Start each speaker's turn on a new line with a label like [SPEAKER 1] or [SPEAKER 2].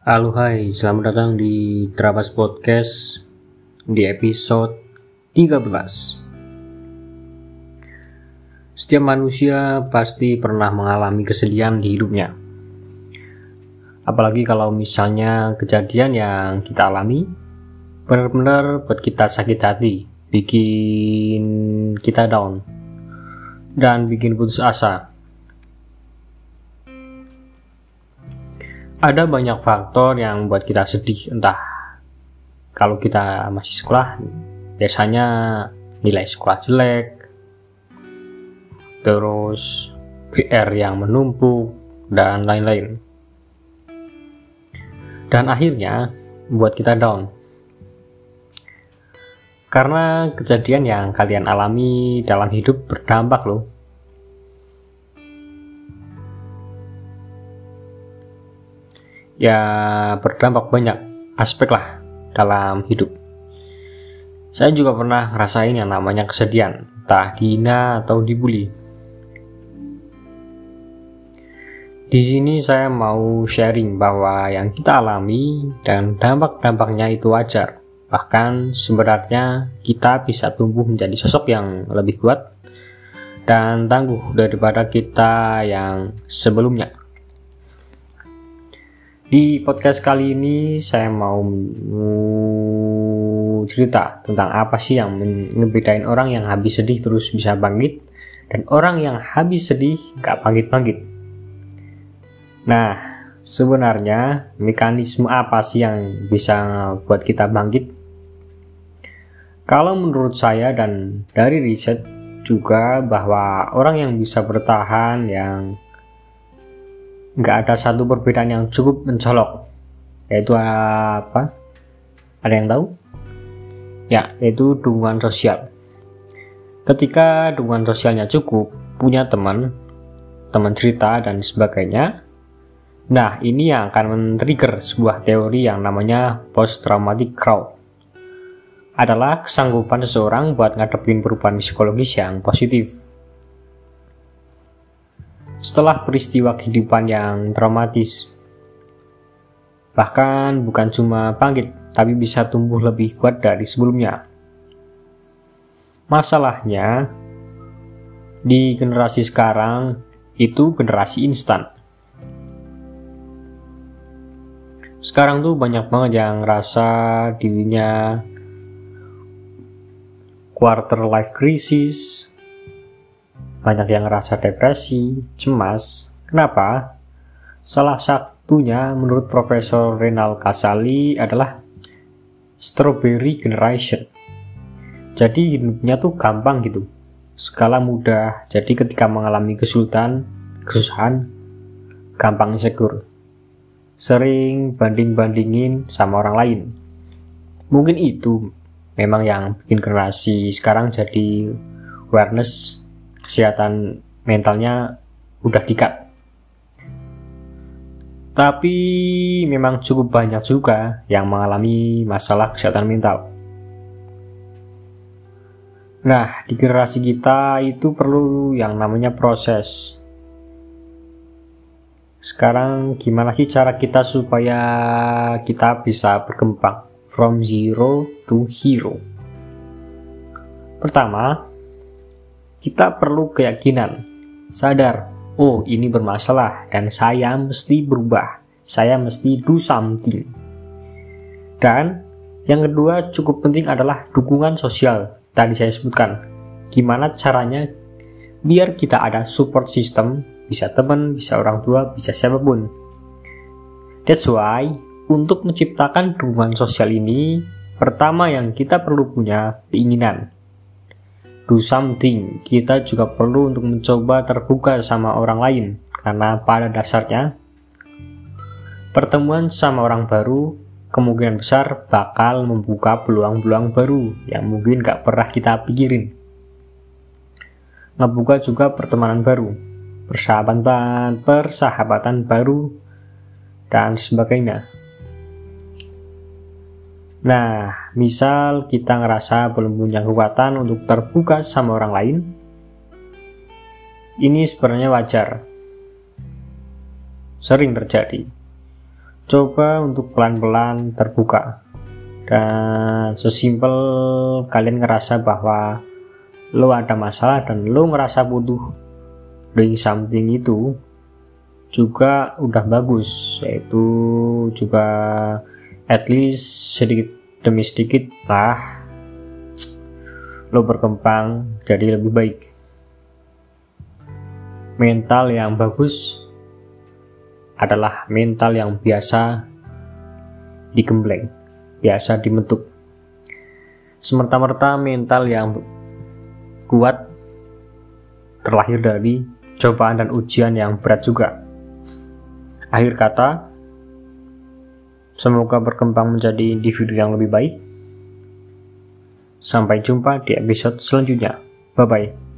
[SPEAKER 1] Halo hai, selamat datang di Trabas Podcast di episode 13 Setiap manusia pasti pernah mengalami kesedihan di hidupnya. Apalagi kalau misalnya kejadian yang kita alami benar-benar buat kita sakit hati, bikin kita down, dan bikin putus asa ada banyak faktor yang buat kita sedih. Entah kalau kita masih sekolah biasanya nilai sekolah jelek. Terus PR yang menumpuk dan lain-lain. Dan akhirnya buat kita down. Karena kejadian yang kalian alami dalam hidup berdampak loh ya berdampak banyak aspek lah dalam hidup. Saya juga pernah ngerasain yang namanya kesedihan, entah dihina atau dibully. Di sini saya mau sharing bahwa yang kita alami dan dampak-dampaknya itu wajar. Bahkan sebenarnya kita bisa tumbuh menjadi sosok yang lebih kuat dan tangguh daripada kita yang sebelumnya. Di podcast kali ini saya mau cerita tentang apa sih yang ngebedain orang yang habis sedih terus bisa bangkit dan orang yang habis sedih gak bangkit-bangkit. Nah, sebenarnya mekanisme apa sih yang bisa buat kita bangkit? Kalau menurut saya dan dari riset juga bahwa orang yang bisa bertahan yang nggak ada satu perbedaan yang cukup mencolok. Yaitu apa? Ada yang tahu? Ya yaitu dukungan sosial. Ketika dukungan sosialnya cukup punya teman teman cerita dan sebagainya nah ini yang akan men-trigger sebuah teori yang namanya post traumatic crowd. Adalah kesanggupan seseorang buat ngadepin perubahan psikologis yang positif setelah peristiwa kehidupan yang traumatis. Bahkan bukan cuma bangkit, tapi bisa tumbuh lebih kuat dari sebelumnya. Masalahnya, di generasi sekarang itu generasi instan. Sekarang tuh banyak banget yang ngerasa dirinya quarter life crisis, banyak yang ngerasa depresi, cemas. Kenapa? Salah satunya menurut Profesor Renal Kasali adalah strawberry generation. Jadi hidupnya tuh gampang gitu. Skala mudah, jadi ketika mengalami kesulitan, kesusahan, gampang insecure. Sering banding-bandingin sama orang lain. Mungkin itu memang yang bikin generasi sekarang jadi awareness kesehatan mentalnya udah dikat. Tapi memang cukup banyak juga yang mengalami masalah kesehatan mental. Nah, di generasi kita itu perlu yang namanya proses. Sekarang gimana sih cara kita supaya kita bisa berkembang from zero to hero? Pertama, kita perlu keyakinan, sadar, oh ini bermasalah dan saya mesti berubah, saya mesti do something. Dan yang kedua cukup penting adalah dukungan sosial. Tadi saya sebutkan, gimana caranya biar kita ada support system, bisa teman, bisa orang tua, bisa siapa pun. That's why, untuk menciptakan dukungan sosial ini, pertama yang kita perlu punya keinginan do something, kita juga perlu untuk mencoba terbuka sama orang lain, karena pada dasarnya pertemuan sama orang baru kemungkinan besar bakal membuka peluang-peluang baru yang mungkin gak pernah kita pikirin. Ngebuka juga pertemanan baru, persahabatan, persahabatan baru, dan sebagainya. Nah, misal kita ngerasa belum punya kekuatan untuk terbuka sama orang lain, ini sebenarnya wajar. Sering terjadi. coba untuk pelan-pelan terbuka dan sesimpel kalian ngerasa bahwa lo ada masalah dan lo ngerasa butuh doing something itu juga udah bagus yaitu juga at least sedikit demi sedikit lah lo berkembang jadi lebih baik mental yang bagus adalah mental yang biasa digembleng biasa dibentuk semerta-merta mental yang kuat terlahir dari cobaan dan ujian yang berat juga. Akhir kata, semoga berkembang menjadi individu yang lebih baik. Sampai jumpa di episode selanjutnya. Bye bye.